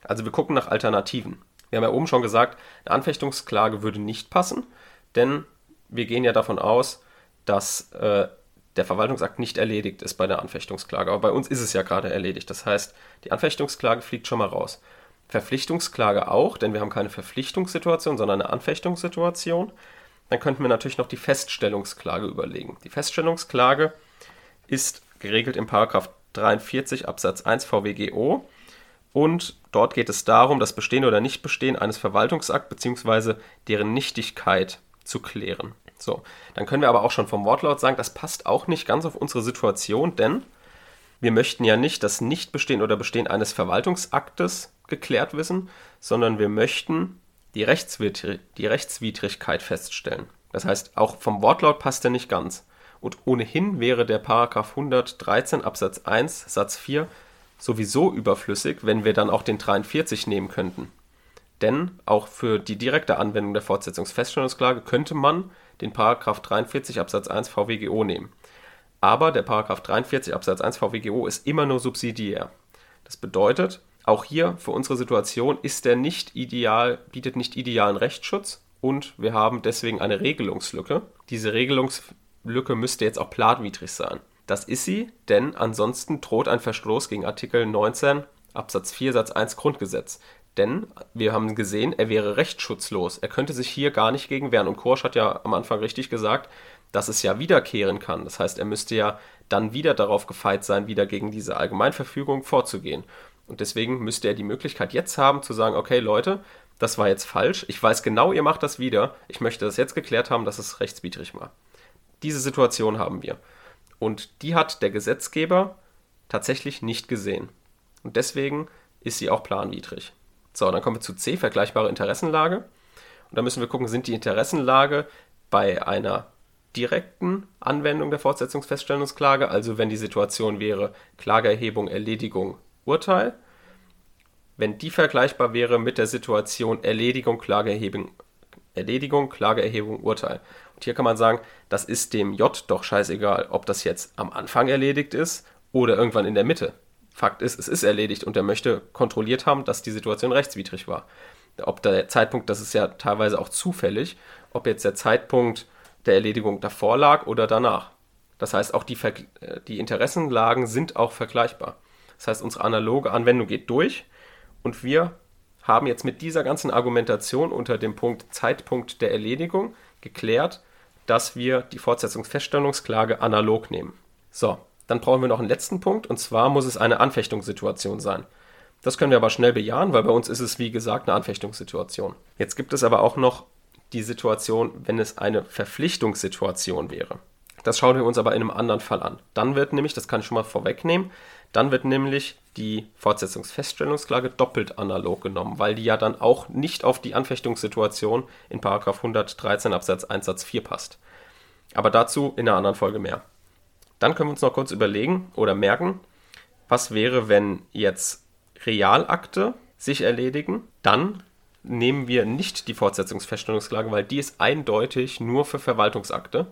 Also wir gucken nach Alternativen. Wir haben ja oben schon gesagt, eine Anfechtungsklage würde nicht passen, denn wir gehen ja davon aus, dass äh, der Verwaltungsakt nicht erledigt ist bei der Anfechtungsklage. Aber bei uns ist es ja gerade erledigt. Das heißt, die Anfechtungsklage fliegt schon mal raus. Verpflichtungsklage auch, denn wir haben keine Verpflichtungssituation, sondern eine Anfechtungssituation. Dann könnten wir natürlich noch die Feststellungsklage überlegen. Die Feststellungsklage ist geregelt im Paragraph 43 Absatz 1 VWGO und dort geht es darum, das Bestehen oder Nichtbestehen eines Verwaltungsakts bzw. deren Nichtigkeit zu klären. So, dann können wir aber auch schon vom Wortlaut sagen, das passt auch nicht ganz auf unsere Situation, denn wir möchten ja nicht das Nichtbestehen oder Bestehen eines Verwaltungsaktes geklärt wissen, sondern wir möchten die, Rechtswidrig die Rechtswidrigkeit feststellen. Das heißt, auch vom Wortlaut passt er nicht ganz. Und ohnehin wäre der Paragraph 113 Absatz 1 Satz 4 sowieso überflüssig, wenn wir dann auch den 43 nehmen könnten. Denn auch für die direkte Anwendung der Fortsetzungsfeststellungsklage könnte man den Paragraph 43 Absatz 1 VWGO nehmen. Aber der Paragraph 43 Absatz 1 VWGO ist immer nur subsidiär. Das bedeutet, auch hier für unsere Situation ist der nicht ideal, bietet nicht idealen Rechtsschutz und wir haben deswegen eine Regelungslücke. Diese Regelungslücke müsste jetzt auch planwidrig sein. Das ist sie, denn ansonsten droht ein Verstoß gegen Artikel 19 Absatz 4 Satz 1 Grundgesetz. Denn wir haben gesehen, er wäre rechtsschutzlos. Er könnte sich hier gar nicht gegen wehren. Und Korsch hat ja am Anfang richtig gesagt, dass es ja wiederkehren kann. Das heißt, er müsste ja dann wieder darauf gefeit sein, wieder gegen diese Allgemeinverfügung vorzugehen. Und deswegen müsste er die Möglichkeit jetzt haben zu sagen, okay Leute, das war jetzt falsch, ich weiß genau, ihr macht das wieder, ich möchte das jetzt geklärt haben, dass es rechtswidrig war. Diese Situation haben wir. Und die hat der Gesetzgeber tatsächlich nicht gesehen. Und deswegen ist sie auch planwidrig. So, dann kommen wir zu C, vergleichbare Interessenlage. Und da müssen wir gucken, sind die Interessenlage bei einer direkten Anwendung der Fortsetzungsfeststellungsklage, also wenn die Situation wäre Klageerhebung, Erledigung, Urteil, wenn die vergleichbar wäre mit der Situation Erledigung, Klageerhebung, Erledigung, Klageerhebung, Urteil. Und hier kann man sagen, das ist dem J doch scheißegal, ob das jetzt am Anfang erledigt ist oder irgendwann in der Mitte. Fakt ist, es ist erledigt und er möchte kontrolliert haben, dass die Situation rechtswidrig war. Ob der Zeitpunkt, das ist ja teilweise auch zufällig, ob jetzt der Zeitpunkt der Erledigung davor lag oder danach. Das heißt, auch die, Ver äh, die Interessenlagen sind auch vergleichbar. Das heißt, unsere analoge Anwendung geht durch und wir haben jetzt mit dieser ganzen Argumentation unter dem Punkt Zeitpunkt der Erledigung geklärt, dass wir die Fortsetzungsfeststellungsklage analog nehmen. So, dann brauchen wir noch einen letzten Punkt und zwar muss es eine Anfechtungssituation sein. Das können wir aber schnell bejahen, weil bei uns ist es wie gesagt eine Anfechtungssituation. Jetzt gibt es aber auch noch die Situation, wenn es eine Verpflichtungssituation wäre. Das schauen wir uns aber in einem anderen Fall an. Dann wird nämlich, das kann ich schon mal vorwegnehmen, dann wird nämlich die Fortsetzungsfeststellungsklage doppelt analog genommen, weil die ja dann auch nicht auf die Anfechtungssituation in 113 Absatz 1 Satz 4 passt. Aber dazu in einer anderen Folge mehr. Dann können wir uns noch kurz überlegen oder merken, was wäre, wenn jetzt Realakte sich erledigen, dann nehmen wir nicht die Fortsetzungsfeststellungsklage, weil die ist eindeutig nur für Verwaltungsakte.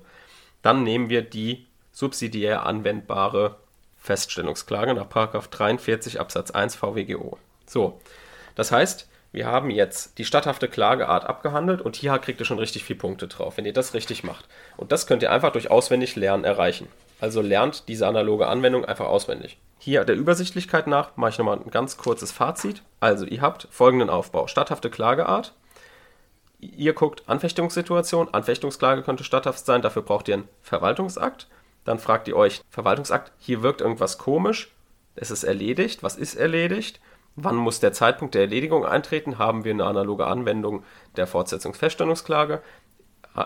Dann nehmen wir die subsidiär anwendbare Feststellungsklage nach 43 Absatz 1 VWGO. So, das heißt, wir haben jetzt die statthafte Klageart abgehandelt und hier kriegt ihr schon richtig viele Punkte drauf, wenn ihr das richtig macht. Und das könnt ihr einfach durch auswendig Lernen erreichen. Also lernt diese analoge Anwendung einfach auswendig. Hier der Übersichtlichkeit nach mache ich nochmal ein ganz kurzes Fazit. Also ihr habt folgenden Aufbau. Statthafte Klageart. Ihr guckt Anfechtungssituation. Anfechtungsklage könnte statthaft sein. Dafür braucht ihr einen Verwaltungsakt. Dann fragt ihr euch, Verwaltungsakt, hier wirkt irgendwas komisch. Es ist erledigt. Was ist erledigt? Wann muss der Zeitpunkt der Erledigung eintreten? Haben wir eine analoge Anwendung der Fortsetzungsfeststellungsklage?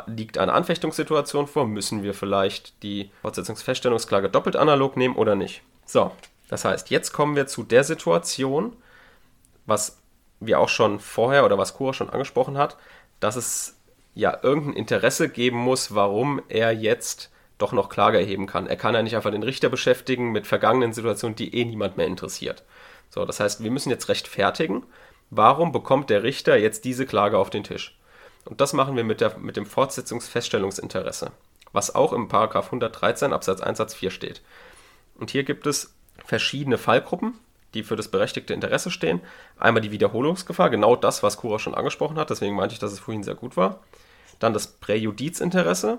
liegt eine Anfechtungssituation vor, müssen wir vielleicht die Fortsetzungsfeststellungsklage doppelt analog nehmen oder nicht. So, das heißt, jetzt kommen wir zu der Situation, was wir auch schon vorher oder was Kura schon angesprochen hat, dass es ja irgendein Interesse geben muss, warum er jetzt doch noch Klage erheben kann. Er kann ja nicht einfach den Richter beschäftigen mit vergangenen Situationen, die eh niemand mehr interessiert. So, das heißt, wir müssen jetzt rechtfertigen, warum bekommt der Richter jetzt diese Klage auf den Tisch? Und das machen wir mit, der, mit dem Fortsetzungsfeststellungsinteresse, was auch im 113 Absatz 1 Satz 4 steht. Und hier gibt es verschiedene Fallgruppen, die für das berechtigte Interesse stehen. Einmal die Wiederholungsgefahr, genau das, was Kura schon angesprochen hat, deswegen meinte ich, dass es vorhin sehr gut war. Dann das Präjudizinteresse,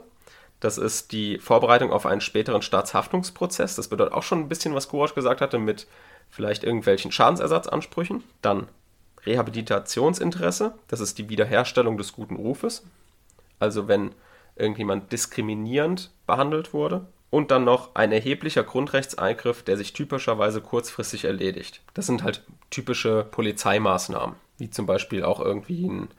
das ist die Vorbereitung auf einen späteren Staatshaftungsprozess. Das bedeutet auch schon ein bisschen, was Kurasch gesagt hatte, mit vielleicht irgendwelchen Schadensersatzansprüchen. Dann Rehabilitationsinteresse, das ist die Wiederherstellung des guten Rufes. Also wenn irgendjemand diskriminierend behandelt wurde. Und dann noch ein erheblicher Grundrechtseingriff, der sich typischerweise kurzfristig erledigt. Das sind halt typische Polizeimaßnahmen, wie zum Beispiel auch irgendwie ein,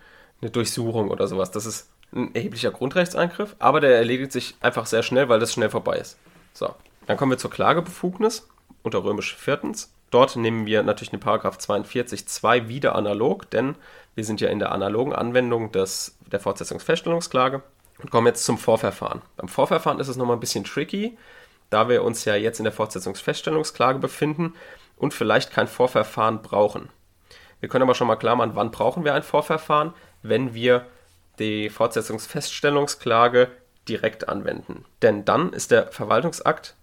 eine Durchsuchung oder sowas. Das ist ein erheblicher Grundrechtseingriff, aber der erledigt sich einfach sehr schnell, weil das schnell vorbei ist. So, dann kommen wir zur Klagebefugnis unter römisch viertens. Dort nehmen wir natürlich den Paragraph 42.2 wieder analog, denn wir sind ja in der analogen Anwendung des, der Fortsetzungsfeststellungsklage. Und kommen jetzt zum Vorverfahren. Beim Vorverfahren ist es nochmal ein bisschen tricky, da wir uns ja jetzt in der Fortsetzungsfeststellungsklage befinden und vielleicht kein Vorverfahren brauchen. Wir können aber schon mal klar machen, wann brauchen wir ein Vorverfahren, wenn wir die Fortsetzungsfeststellungsklage direkt anwenden. Denn dann ist der Verwaltungsakt,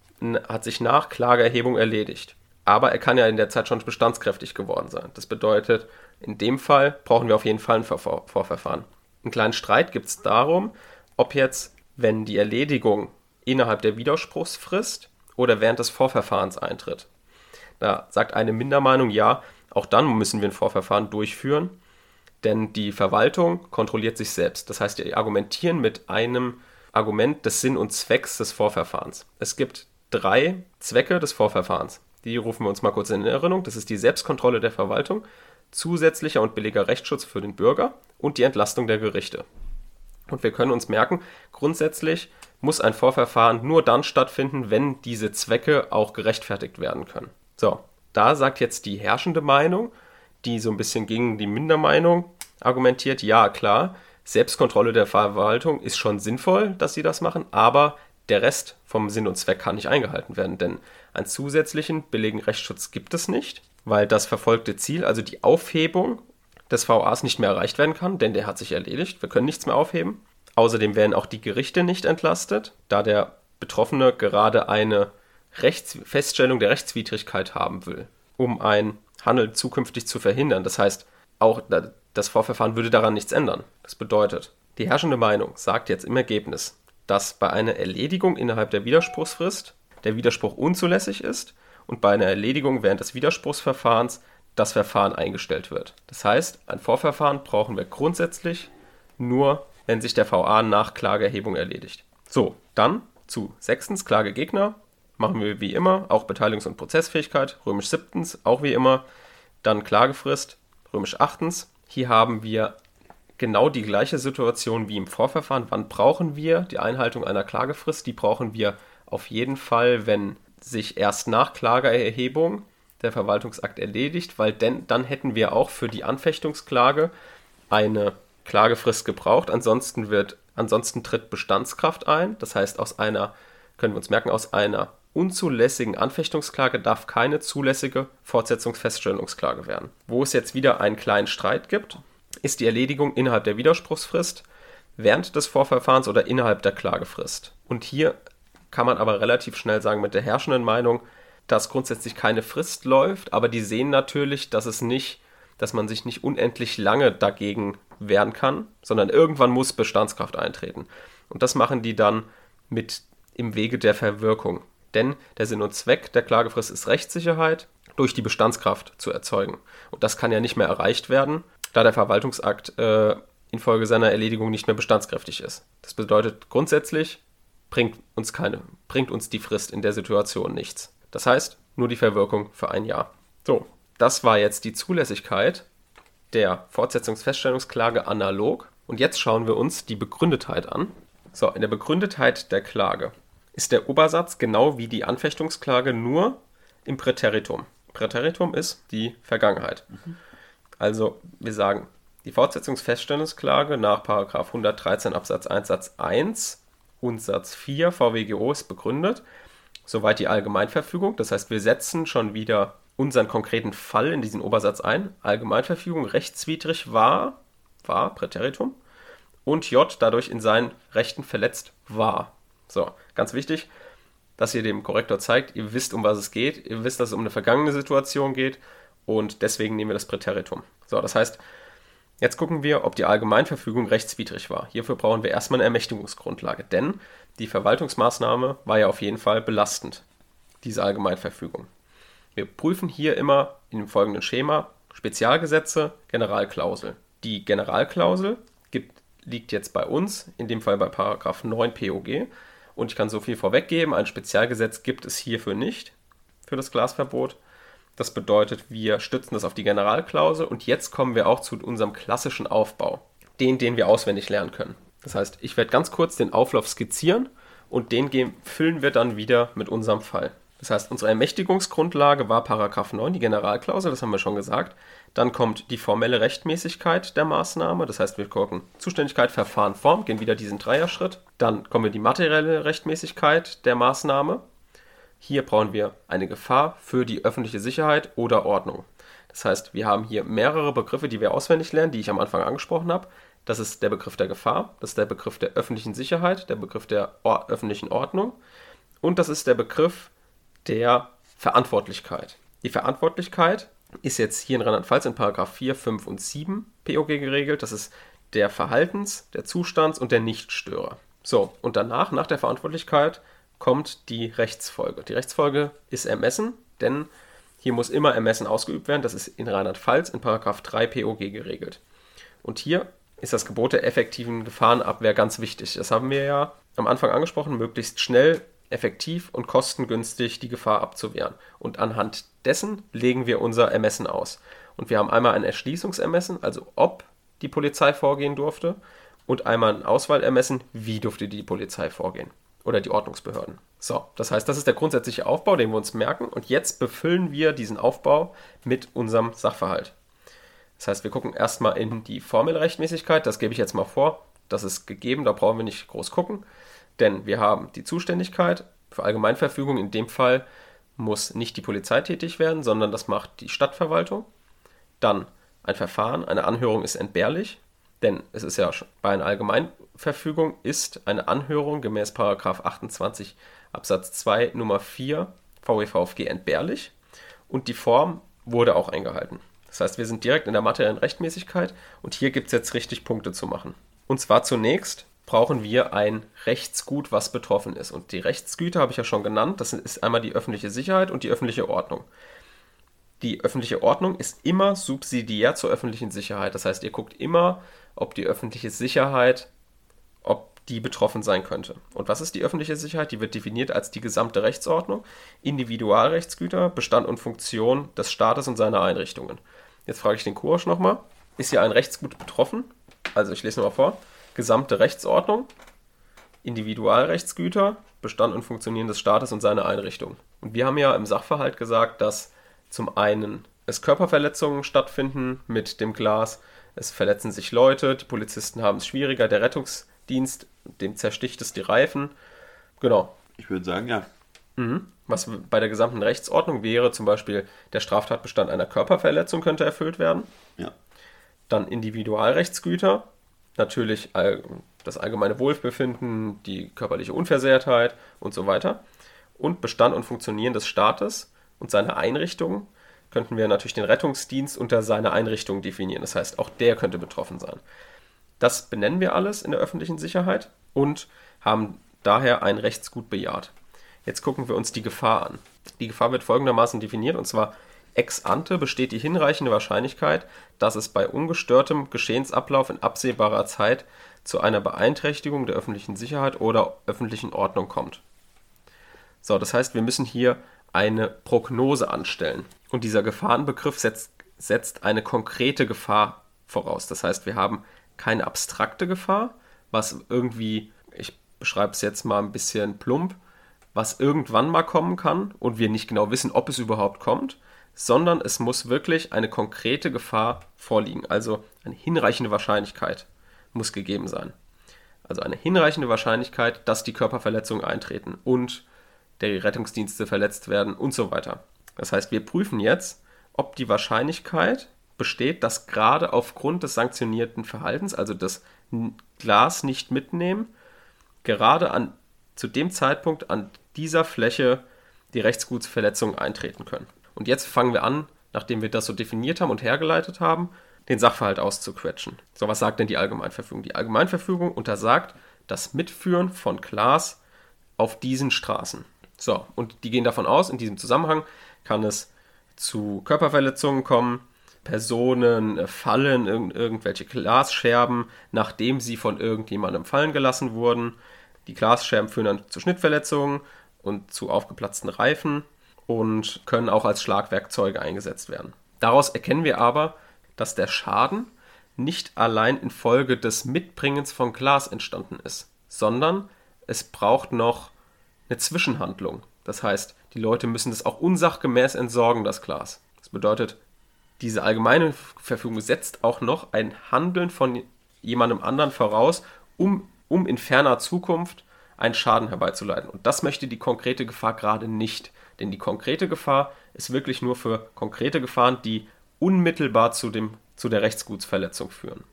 hat sich nach Klageerhebung erledigt. Aber er kann ja in der Zeit schon bestandskräftig geworden sein. Das bedeutet, in dem Fall brauchen wir auf jeden Fall ein Vor Vorverfahren. Einen kleinen Streit gibt es darum, ob jetzt, wenn die Erledigung innerhalb der Widerspruchsfrist oder während des Vorverfahrens eintritt. Da sagt eine Mindermeinung, ja, auch dann müssen wir ein Vorverfahren durchführen, denn die Verwaltung kontrolliert sich selbst. Das heißt, die argumentieren mit einem Argument des Sinn und Zwecks des Vorverfahrens. Es gibt drei Zwecke des Vorverfahrens. Die rufen wir uns mal kurz in Erinnerung. Das ist die Selbstkontrolle der Verwaltung, zusätzlicher und billiger Rechtsschutz für den Bürger und die Entlastung der Gerichte. Und wir können uns merken, grundsätzlich muss ein Vorverfahren nur dann stattfinden, wenn diese Zwecke auch gerechtfertigt werden können. So, da sagt jetzt die herrschende Meinung, die so ein bisschen gegen die Mindermeinung argumentiert, ja klar, Selbstkontrolle der Verwaltung ist schon sinnvoll, dass sie das machen, aber der Rest vom Sinn und Zweck kann nicht eingehalten werden, denn einen zusätzlichen billigen Rechtsschutz gibt es nicht, weil das verfolgte Ziel, also die Aufhebung des VAs nicht mehr erreicht werden kann, denn der hat sich erledigt, wir können nichts mehr aufheben. Außerdem werden auch die Gerichte nicht entlastet, da der Betroffene gerade eine Rechts Feststellung der Rechtswidrigkeit haben will, um ein Handeln zukünftig zu verhindern. Das heißt, auch das Vorverfahren würde daran nichts ändern. Das bedeutet, die herrschende Meinung sagt jetzt im Ergebnis, dass bei einer Erledigung innerhalb der Widerspruchsfrist der Widerspruch unzulässig ist und bei einer Erledigung während des Widerspruchsverfahrens das Verfahren eingestellt wird. Das heißt, ein Vorverfahren brauchen wir grundsätzlich nur, wenn sich der VA nach Klageerhebung erledigt. So, dann zu sechstens Klagegegner machen wir wie immer auch Beteiligungs- und Prozessfähigkeit, römisch siebtens auch wie immer, dann Klagefrist, römisch achtens. Hier haben wir genau die gleiche Situation wie im Vorverfahren. Wann brauchen wir die Einhaltung einer Klagefrist? Die brauchen wir auf jeden Fall, wenn sich erst nach Klageerhebung der Verwaltungsakt erledigt, weil denn, dann hätten wir auch für die Anfechtungsklage eine Klagefrist gebraucht. Ansonsten wird, ansonsten tritt Bestandskraft ein. Das heißt, aus einer, können wir uns merken, aus einer unzulässigen Anfechtungsklage darf keine zulässige Fortsetzungsfeststellungsklage werden. Wo es jetzt wieder einen kleinen Streit gibt, ist die Erledigung innerhalb der Widerspruchsfrist, während des Vorverfahrens oder innerhalb der Klagefrist. Und hier kann man aber relativ schnell sagen mit der herrschenden Meinung, dass grundsätzlich keine Frist läuft, aber die sehen natürlich, dass es nicht, dass man sich nicht unendlich lange dagegen wehren kann, sondern irgendwann muss Bestandskraft eintreten. Und das machen die dann mit im Wege der Verwirkung. Denn der Sinn und Zweck der Klagefrist ist Rechtssicherheit durch die Bestandskraft zu erzeugen. Und das kann ja nicht mehr erreicht werden, da der Verwaltungsakt äh, infolge seiner Erledigung nicht mehr bestandskräftig ist. Das bedeutet grundsätzlich bringt uns keine, bringt uns die Frist in der Situation nichts. Das heißt, nur die Verwirkung für ein Jahr. So, das war jetzt die Zulässigkeit der Fortsetzungsfeststellungsklage analog. Und jetzt schauen wir uns die Begründetheit an. So, in der Begründetheit der Klage ist der Obersatz genau wie die Anfechtungsklage nur im Präteritum. Präteritum ist die Vergangenheit. Mhm. Also wir sagen, die Fortsetzungsfeststellungsklage nach 113 Absatz 1 Satz 1 und Satz 4 VWGO ist begründet. Soweit die Allgemeinverfügung. Das heißt, wir setzen schon wieder unseren konkreten Fall in diesen Obersatz ein. Allgemeinverfügung rechtswidrig war, war Präteritum, und J dadurch in seinen Rechten verletzt war. So, ganz wichtig, dass ihr dem Korrektor zeigt, ihr wisst, um was es geht, ihr wisst, dass es um eine vergangene Situation geht und deswegen nehmen wir das Präteritum. So, das heißt, jetzt gucken wir, ob die Allgemeinverfügung rechtswidrig war. Hierfür brauchen wir erstmal eine Ermächtigungsgrundlage, denn die Verwaltungsmaßnahme war ja auf jeden Fall belastend, diese Allgemeinverfügung. Wir prüfen hier immer in dem folgenden Schema Spezialgesetze, Generalklausel. Die Generalklausel gibt, liegt jetzt bei uns, in dem Fall bei Paragraph 9 POG, und ich kann so viel vorweggeben, ein Spezialgesetz gibt es hierfür nicht, für das Glasverbot. Das bedeutet, wir stützen das auf die Generalklausel und jetzt kommen wir auch zu unserem klassischen Aufbau, den, den wir auswendig lernen können. Das heißt, ich werde ganz kurz den Auflauf skizzieren und den füllen wir dann wieder mit unserem Fall. Das heißt, unsere Ermächtigungsgrundlage war Paragraph 9, die Generalklausel, das haben wir schon gesagt. Dann kommt die formelle Rechtmäßigkeit der Maßnahme, das heißt, wir gucken Zuständigkeit, Verfahren, Form, gehen wieder diesen Dreierschritt. Dann kommen wir die materielle Rechtmäßigkeit der Maßnahme. Hier brauchen wir eine Gefahr für die öffentliche Sicherheit oder Ordnung. Das heißt, wir haben hier mehrere Begriffe, die wir auswendig lernen, die ich am Anfang angesprochen habe. Das ist der Begriff der Gefahr, das ist der Begriff der öffentlichen Sicherheit, der Begriff der Or öffentlichen Ordnung und das ist der Begriff der Verantwortlichkeit. Die Verantwortlichkeit ist jetzt hier in Rheinland-Pfalz in Paragraph 4, 5 und 7 POG geregelt. Das ist der Verhaltens-, der Zustands- und der Nichtstörer. So, und danach, nach der Verantwortlichkeit, kommt die Rechtsfolge. Die Rechtsfolge ist Ermessen, denn hier muss immer Ermessen ausgeübt werden. Das ist in Rheinland-Pfalz in Paragraph 3 POG geregelt. Und hier ist das Gebot der effektiven Gefahrenabwehr ganz wichtig. Das haben wir ja am Anfang angesprochen, möglichst schnell, effektiv und kostengünstig die Gefahr abzuwehren. Und anhand dessen legen wir unser Ermessen aus. Und wir haben einmal ein Erschließungsermessen, also ob die Polizei vorgehen durfte, und einmal ein Auswahlermessen, wie durfte die Polizei vorgehen oder die Ordnungsbehörden. So, das heißt, das ist der grundsätzliche Aufbau, den wir uns merken. Und jetzt befüllen wir diesen Aufbau mit unserem Sachverhalt. Das heißt, wir gucken erstmal in die Formelrechtmäßigkeit. Das gebe ich jetzt mal vor. Das ist gegeben, da brauchen wir nicht groß gucken. Denn wir haben die Zuständigkeit für Allgemeinverfügung. In dem Fall muss nicht die Polizei tätig werden, sondern das macht die Stadtverwaltung. Dann ein Verfahren, eine Anhörung ist entbehrlich, denn es ist ja bei einer Allgemeinverfügung ist eine Anhörung gemäß 28 Absatz 2 Nummer 4 VWVFG entbehrlich und die Form wurde auch eingehalten. Das heißt, wir sind direkt in der materiellen Rechtmäßigkeit und hier gibt es jetzt richtig Punkte zu machen. Und zwar zunächst brauchen wir ein Rechtsgut, was betroffen ist. Und die Rechtsgüter habe ich ja schon genannt. Das ist einmal die öffentliche Sicherheit und die öffentliche Ordnung. Die öffentliche Ordnung ist immer subsidiär zur öffentlichen Sicherheit. Das heißt, ihr guckt immer, ob die öffentliche Sicherheit, ob die betroffen sein könnte. Und was ist die öffentliche Sicherheit? Die wird definiert als die gesamte Rechtsordnung, Individualrechtsgüter, Bestand und Funktion des Staates und seiner Einrichtungen. Jetzt frage ich den Kursch nochmal. Ist hier ein Rechtsgut betroffen? Also ich lese nochmal vor. Gesamte Rechtsordnung, Individualrechtsgüter, Bestand und Funktionieren des Staates und seine Einrichtung. Und wir haben ja im Sachverhalt gesagt, dass zum einen es Körperverletzungen stattfinden mit dem Glas, es verletzen sich Leute, die Polizisten haben es schwieriger, der Rettungsdienst, dem zersticht es die Reifen. Genau. Ich würde sagen, ja. Mhm. Was bei der gesamten Rechtsordnung wäre, zum Beispiel der Straftatbestand einer Körperverletzung könnte erfüllt werden. Ja. Dann Individualrechtsgüter, natürlich das allgemeine Wohlbefinden, die körperliche Unversehrtheit und so weiter. Und Bestand und Funktionieren des Staates und seine Einrichtungen könnten wir natürlich den Rettungsdienst unter seine Einrichtung definieren. Das heißt, auch der könnte betroffen sein. Das benennen wir alles in der öffentlichen Sicherheit und haben daher ein Rechtsgut bejaht. Jetzt gucken wir uns die Gefahr an. Die Gefahr wird folgendermaßen definiert, und zwar ex ante besteht die hinreichende Wahrscheinlichkeit, dass es bei ungestörtem Geschehensablauf in absehbarer Zeit zu einer Beeinträchtigung der öffentlichen Sicherheit oder öffentlichen Ordnung kommt. So, das heißt, wir müssen hier eine Prognose anstellen. Und dieser Gefahrenbegriff setzt, setzt eine konkrete Gefahr voraus. Das heißt, wir haben keine abstrakte Gefahr, was irgendwie, ich beschreibe es jetzt mal ein bisschen plump, was irgendwann mal kommen kann und wir nicht genau wissen, ob es überhaupt kommt, sondern es muss wirklich eine konkrete Gefahr vorliegen. Also eine hinreichende Wahrscheinlichkeit muss gegeben sein. Also eine hinreichende Wahrscheinlichkeit, dass die Körperverletzungen eintreten und der Rettungsdienste verletzt werden und so weiter. Das heißt, wir prüfen jetzt, ob die Wahrscheinlichkeit besteht, dass gerade aufgrund des sanktionierten Verhaltens, also das Glas nicht mitnehmen, gerade an, zu dem Zeitpunkt, an dieser Fläche die Rechtsgutsverletzungen eintreten können. Und jetzt fangen wir an, nachdem wir das so definiert haben und hergeleitet haben, den Sachverhalt auszuquetschen. So, was sagt denn die Allgemeinverfügung? Die Allgemeinverfügung untersagt das Mitführen von Glas auf diesen Straßen. So, und die gehen davon aus, in diesem Zusammenhang kann es zu Körperverletzungen kommen, Personen fallen, irg irgendwelche Glasscherben, nachdem sie von irgendjemandem fallen gelassen wurden. Die Glasscherben führen dann zu Schnittverletzungen und zu aufgeplatzten Reifen und können auch als Schlagwerkzeuge eingesetzt werden. Daraus erkennen wir aber, dass der Schaden nicht allein infolge des Mitbringens von Glas entstanden ist, sondern es braucht noch eine Zwischenhandlung. Das heißt, die Leute müssen das auch unsachgemäß entsorgen, das Glas. Das bedeutet, diese allgemeine Verfügung setzt auch noch ein Handeln von jemandem anderen voraus, um, um in ferner Zukunft einen Schaden herbeizuleiten. Und das möchte die konkrete Gefahr gerade nicht. Denn die konkrete Gefahr ist wirklich nur für konkrete Gefahren, die unmittelbar zu, dem, zu der Rechtsgutsverletzung führen.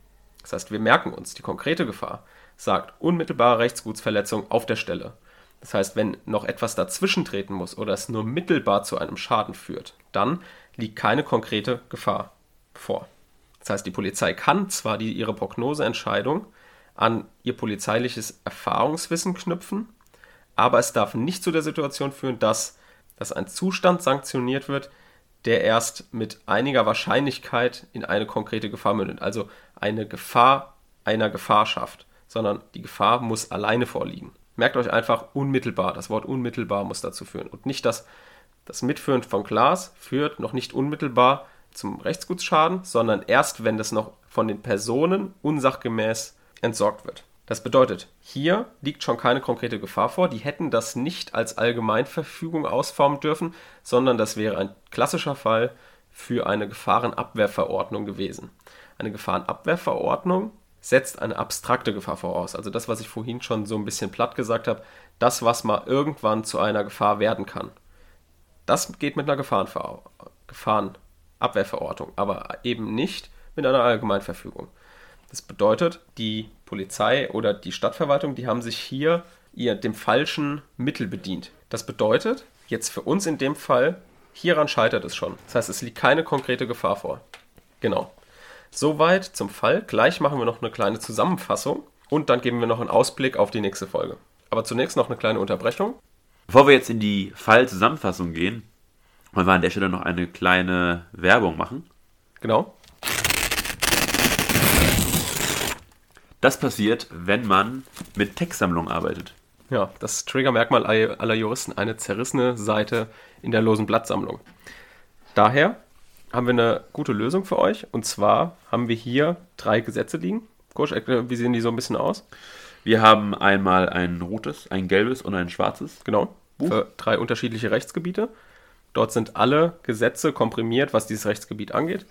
Das heißt, wir merken uns, die konkrete Gefahr sagt unmittelbare Rechtsgutsverletzung auf der Stelle. Das heißt, wenn noch etwas dazwischen treten muss oder es nur mittelbar zu einem Schaden führt, dann liegt keine konkrete Gefahr vor. Das heißt, die Polizei kann zwar die, ihre Prognoseentscheidung an ihr polizeiliches Erfahrungswissen knüpfen, aber es darf nicht zu der Situation führen, dass, dass ein Zustand sanktioniert wird, der erst mit einiger Wahrscheinlichkeit in eine konkrete Gefahr mündet. Also eine Gefahr einer Gefahr schafft, sondern die Gefahr muss alleine vorliegen. Merkt euch einfach unmittelbar. Das Wort unmittelbar muss dazu führen. Und nicht das, das Mitführen von Glas führt noch nicht unmittelbar zum Rechtsgutsschaden, sondern erst, wenn das noch von den Personen unsachgemäß entsorgt wird. Das bedeutet, hier liegt schon keine konkrete Gefahr vor. Die hätten das nicht als Allgemeinverfügung ausformen dürfen, sondern das wäre ein klassischer Fall für eine Gefahrenabwehrverordnung gewesen. Eine Gefahrenabwehrverordnung setzt eine abstrakte Gefahr voraus. Also das, was ich vorhin schon so ein bisschen platt gesagt habe, das, was mal irgendwann zu einer Gefahr werden kann. Das geht mit einer Gefahrenver Gefahrenabwehrverordnung, aber eben nicht mit einer Allgemeinverfügung. Das bedeutet, die Polizei oder die Stadtverwaltung, die haben sich hier ihr dem falschen Mittel bedient. Das bedeutet, jetzt für uns in dem Fall, hieran scheitert es schon. Das heißt, es liegt keine konkrete Gefahr vor. Genau. Soweit zum Fall. Gleich machen wir noch eine kleine Zusammenfassung und dann geben wir noch einen Ausblick auf die nächste Folge. Aber zunächst noch eine kleine Unterbrechung. Bevor wir jetzt in die Fallzusammenfassung gehen, wollen wir an der Stelle noch eine kleine Werbung machen. Genau. Das passiert, wenn man mit Textsammlungen arbeitet. Ja, das Triggermerkmal aller Juristen, eine zerrissene Seite in der losen Blattsammlung. Daher haben wir eine gute Lösung für euch. Und zwar haben wir hier drei Gesetze liegen. Coach, wie sehen die so ein bisschen aus? Wir haben einmal ein rotes, ein gelbes und ein schwarzes. Genau. Buch. Für drei unterschiedliche Rechtsgebiete. Dort sind alle Gesetze komprimiert, was dieses Rechtsgebiet angeht.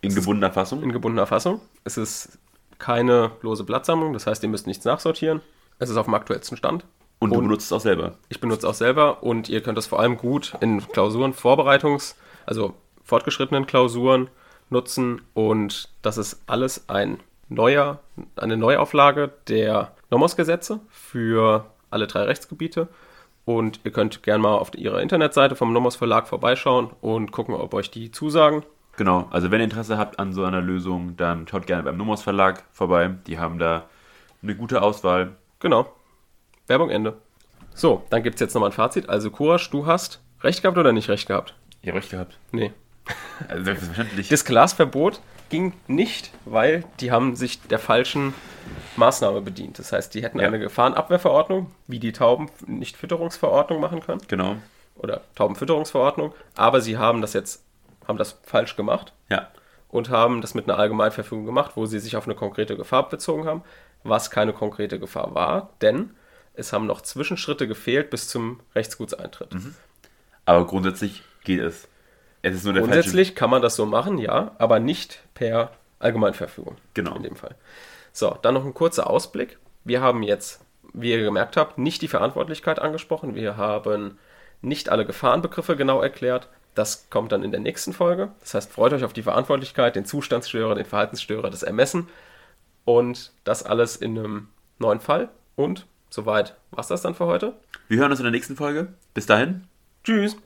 In gebundener Fassung? In gebundener Fassung. Es ist keine lose Blattsammlung, das heißt, ihr müsst nichts nachsortieren. Es ist auf dem aktuellsten Stand. Und, und du benutzt es auch selber? Ich benutze es auch selber und ihr könnt es vor allem gut in Klausuren, Vorbereitungs-, also fortgeschrittenen Klausuren nutzen und das ist alles ein neuer, eine Neuauflage der Nomos-Gesetze für alle drei Rechtsgebiete. Und ihr könnt gerne mal auf ihrer Internetseite vom Nomos Verlag vorbeischauen und gucken, ob euch die zusagen. Genau, also wenn ihr Interesse habt an so einer Lösung, dann schaut gerne beim Nomos Verlag vorbei. Die haben da eine gute Auswahl. Genau. Werbung Ende. So, dann gibt es jetzt nochmal ein Fazit. Also, Kurasch, du hast recht gehabt oder nicht recht gehabt? Ja, recht gehabt. Nee. Also selbstverständlich. Das Glasverbot ging nicht, weil die haben sich der falschen Maßnahme bedient. Das heißt, die hätten ja. eine Gefahrenabwehrverordnung, wie die Taubennichtfütterungsverordnung machen können. Genau. Oder Taubenfütterungsverordnung. Aber sie haben das jetzt, haben das falsch gemacht. Ja. Und haben das mit einer Allgemeinverfügung gemacht, wo sie sich auf eine konkrete Gefahr bezogen haben, was keine konkrete Gefahr war, denn es haben noch Zwischenschritte gefehlt bis zum Rechtsgutseintritt. Mhm. Aber grundsätzlich geht es. Es ist nur der Grundsätzlich falsche... kann man das so machen, ja, aber nicht per Allgemeinverfügung. Genau. In dem Fall. So, dann noch ein kurzer Ausblick. Wir haben jetzt, wie ihr gemerkt habt, nicht die Verantwortlichkeit angesprochen. Wir haben nicht alle Gefahrenbegriffe genau erklärt. Das kommt dann in der nächsten Folge. Das heißt, freut euch auf die Verantwortlichkeit, den Zustandsstörer, den Verhaltensstörer, das Ermessen und das alles in einem neuen Fall. Und soweit war es das dann für heute. Wir hören uns in der nächsten Folge. Bis dahin. Tschüss.